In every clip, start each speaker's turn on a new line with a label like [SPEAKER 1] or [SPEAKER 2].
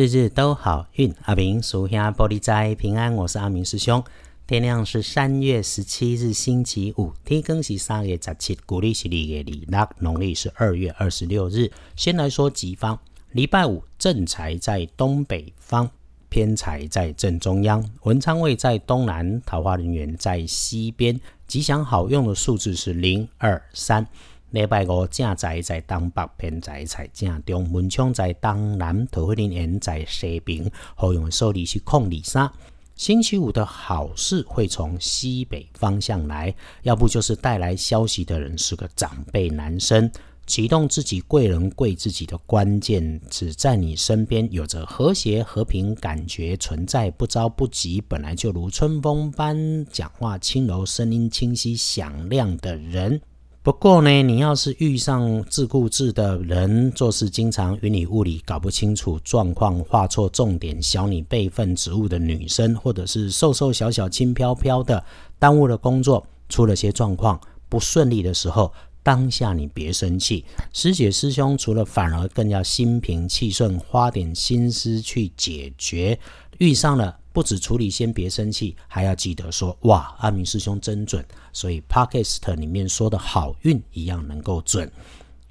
[SPEAKER 1] 日日都好运，阿明属下玻璃斋平安。我是阿明师兄。天亮是三月十七日星期五，天更是三月十七，古历是二月二六，农历是二月二十六日。先来说吉方，礼拜五正财在东北方，偏财在正中央，文昌位在东南，桃花人员在西边。吉祥好用的数字是零二三。礼拜五正在在东北，偏在在正中，文昌在东南，桃花林缘在西边。好用数字是空二三。星期五的好事会从西北方向来，要不就是带来消息的人是个长辈男生。启动自己贵人贵自己的关键，只在你身边，有着和谐和平感觉存在，不着不急，本来就如春风般讲话轻柔，声音清晰响亮的人。不过呢，你要是遇上自顾自的人，做事经常云里雾里，搞不清楚状况，画错重点，小你辈分职务的女生，或者是瘦瘦小小轻飘飘的，耽误了工作，出了些状况，不顺利的时候，当下你别生气，师姐师兄除了反而更要心平气顺，花点心思去解决。遇上了。不止处理，先别生气，还要记得说哇，阿明师兄真准，所以 Podcast 里面说的好运一样能够准。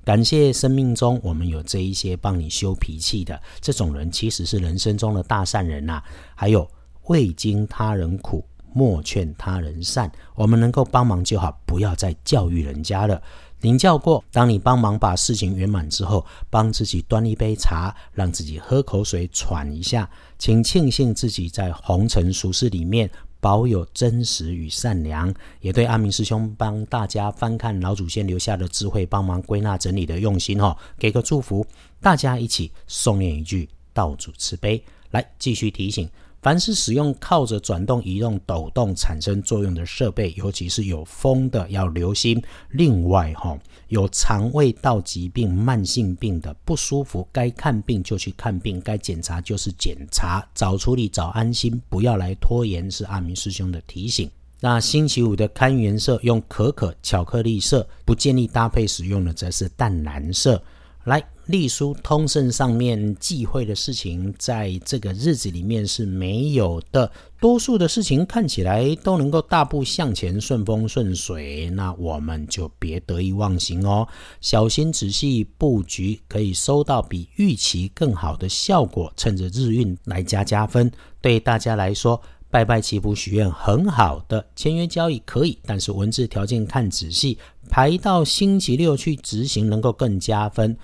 [SPEAKER 1] 感谢生命中我们有这一些帮你修脾气的这种人，其实是人生中的大善人呐。还有未经他人苦，莫劝他人善，我们能够帮忙就好，不要再教育人家了。您叫过，当你帮忙把事情圆满之后，帮自己端一杯茶，让自己喝口水喘一下，请庆幸自己在红尘俗世里面保有真实与善良，也对阿明师兄帮大家翻看老祖先留下的智慧，帮忙归纳整理的用心哦，给个祝福，大家一起诵念一句道主慈悲，来继续提醒。凡是使用靠着转动、移动、抖动产生作用的设备，尤其是有风的，要留心。另外，哈，有肠胃道疾病、慢性病的不舒服，该看病就去看病，该检查就是检查，早处理早安心，不要来拖延。是阿明师兄的提醒。那星期五的看颜色用可可巧克力色，不建议搭配使用的则是淡蓝色。来。隶书通胜上面忌讳的事情，在这个日子里面是没有的。多数的事情看起来都能够大步向前，顺风顺水，那我们就别得意忘形哦，小心仔细布局，可以收到比预期更好的效果。趁着日运来加加分，对大家来说，拜拜祈福许愿很好的，签约交易可以，但是文字条件看仔细，排到星期六去执行，能够更加分。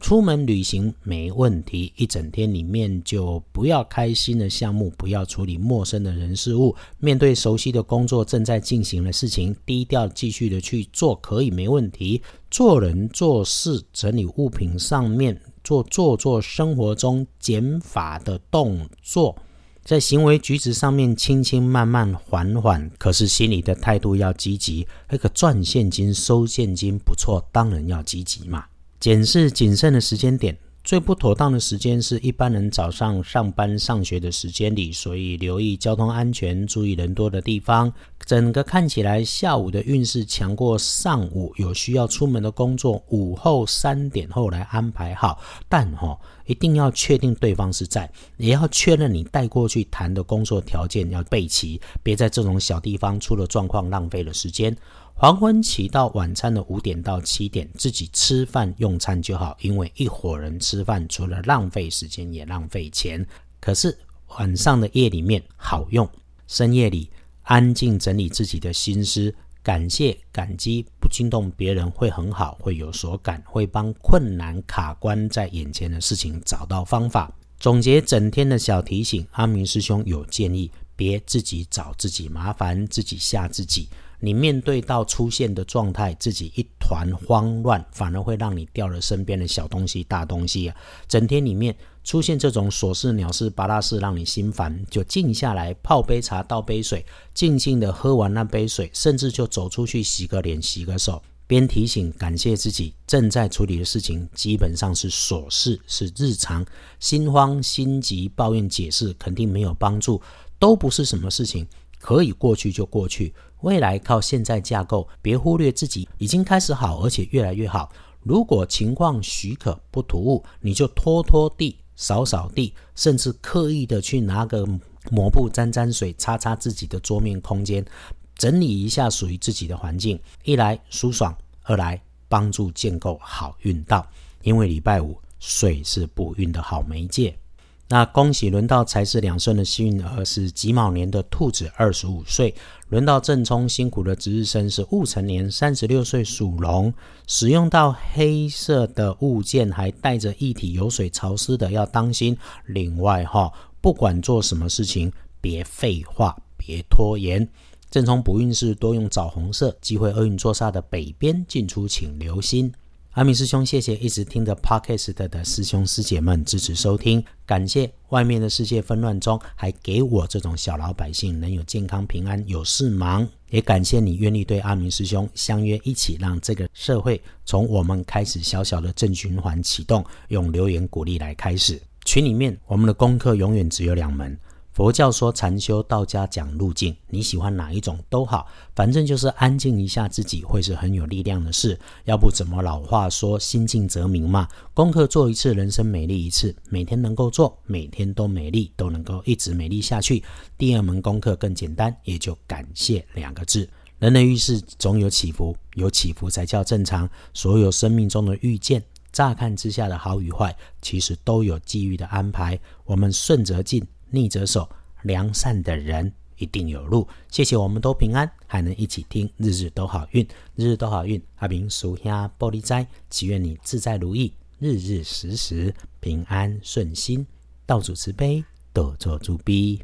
[SPEAKER 1] 出门旅行没问题，一整天里面就不要开新的项目，不要处理陌生的人事物。面对熟悉的工作正在进行的事情，低调继续的去做，可以没问题。做人做事、整理物品上面做做做生活中减法的动作，在行为举止上面轻轻慢慢缓缓，可是心里的态度要积极。那个赚现金收现金不错，当然要积极嘛。检视谨慎的时间点，最不妥当的时间是一般人早上上班上学的时间里，所以留意交通安全，注意人多的地方。整个看起来下午的运势强过上午，有需要出门的工作，午后三点后来安排好。但哈，一定要确定对方是在，也要确认你带过去谈的工作条件要备齐，别在这种小地方出了状况，浪费了时间。黄昏起到晚餐的五点到七点，自己吃饭用餐就好，因为一伙人吃饭，除了浪费时间也浪费钱。可是晚上的夜里面好用，深夜里安静整理自己的心思，感谢感激，不惊动别人会很好，会有所感，会帮困难卡关在眼前的事情找到方法。总结整天的小提醒，阿明师兄有建议，别自己找自己麻烦，自己吓自己。你面对到出现的状态，自己一团慌乱，反而会让你掉了身边的小东西、大东西啊！整天里面出现这种琐事、鸟事、巴拉事，让你心烦，就静下来，泡杯茶，倒杯水，静静的喝完那杯水，甚至就走出去洗个脸、洗个手，边提醒、感谢自己正在处理的事情，基本上是琐事，是日常。心慌、心急、抱怨、解释，肯定没有帮助，都不是什么事情，可以过去就过去。未来靠现在架构，别忽略自己已经开始好，而且越来越好。如果情况许可不突兀，你就拖拖地扫扫地，甚至刻意的去拿个抹布沾沾水，擦擦自己的桌面空间，整理一下属于自己的环境。一来舒爽，二来帮助建构好运道。因为礼拜五水是补运的好媒介。那恭喜轮到财势两顺的幸运儿是己卯年的兔子，二十五岁。轮到正冲辛苦的值日生是戊辰年三十六岁属龙。使用到黑色的物件，还带着液体、油水、潮湿的要当心。另外哈，不管做什么事情，别废话，别拖延。正冲补运是多用枣红色，忌讳厄运坐煞的北边进出，请留心。阿明师兄，谢谢一直听着 Podcast 的师兄师姐们支持收听，感谢外面的世界纷乱中，还给我这种小老百姓能有健康平安、有事忙，也感谢你愿意对阿明师兄相约一起，让这个社会从我们开始小小的正循环启动，用留言鼓励来开始。群里面我们的功课永远只有两门。佛教说禅修，道家讲路径，你喜欢哪一种都好，反正就是安静一下自己，会是很有力量的事。要不怎么老话说心静则明嘛？功课做一次，人生美丽一次，每天能够做，每天都美丽，都能够一直美丽下去。第二门功课更简单，也就感谢两个字。人的遇事总有起伏，有起伏才叫正常。所有生命中的遇见，乍看之下的好与坏，其实都有机遇的安排。我们顺则进。逆者守，良善的人一定有路。谢谢，我们都平安，还能一起听，日日都好运，日日都好运。阿明属下玻璃斋，祈愿你自在如意，日日时时平安顺心，道主慈悲，多做主逼。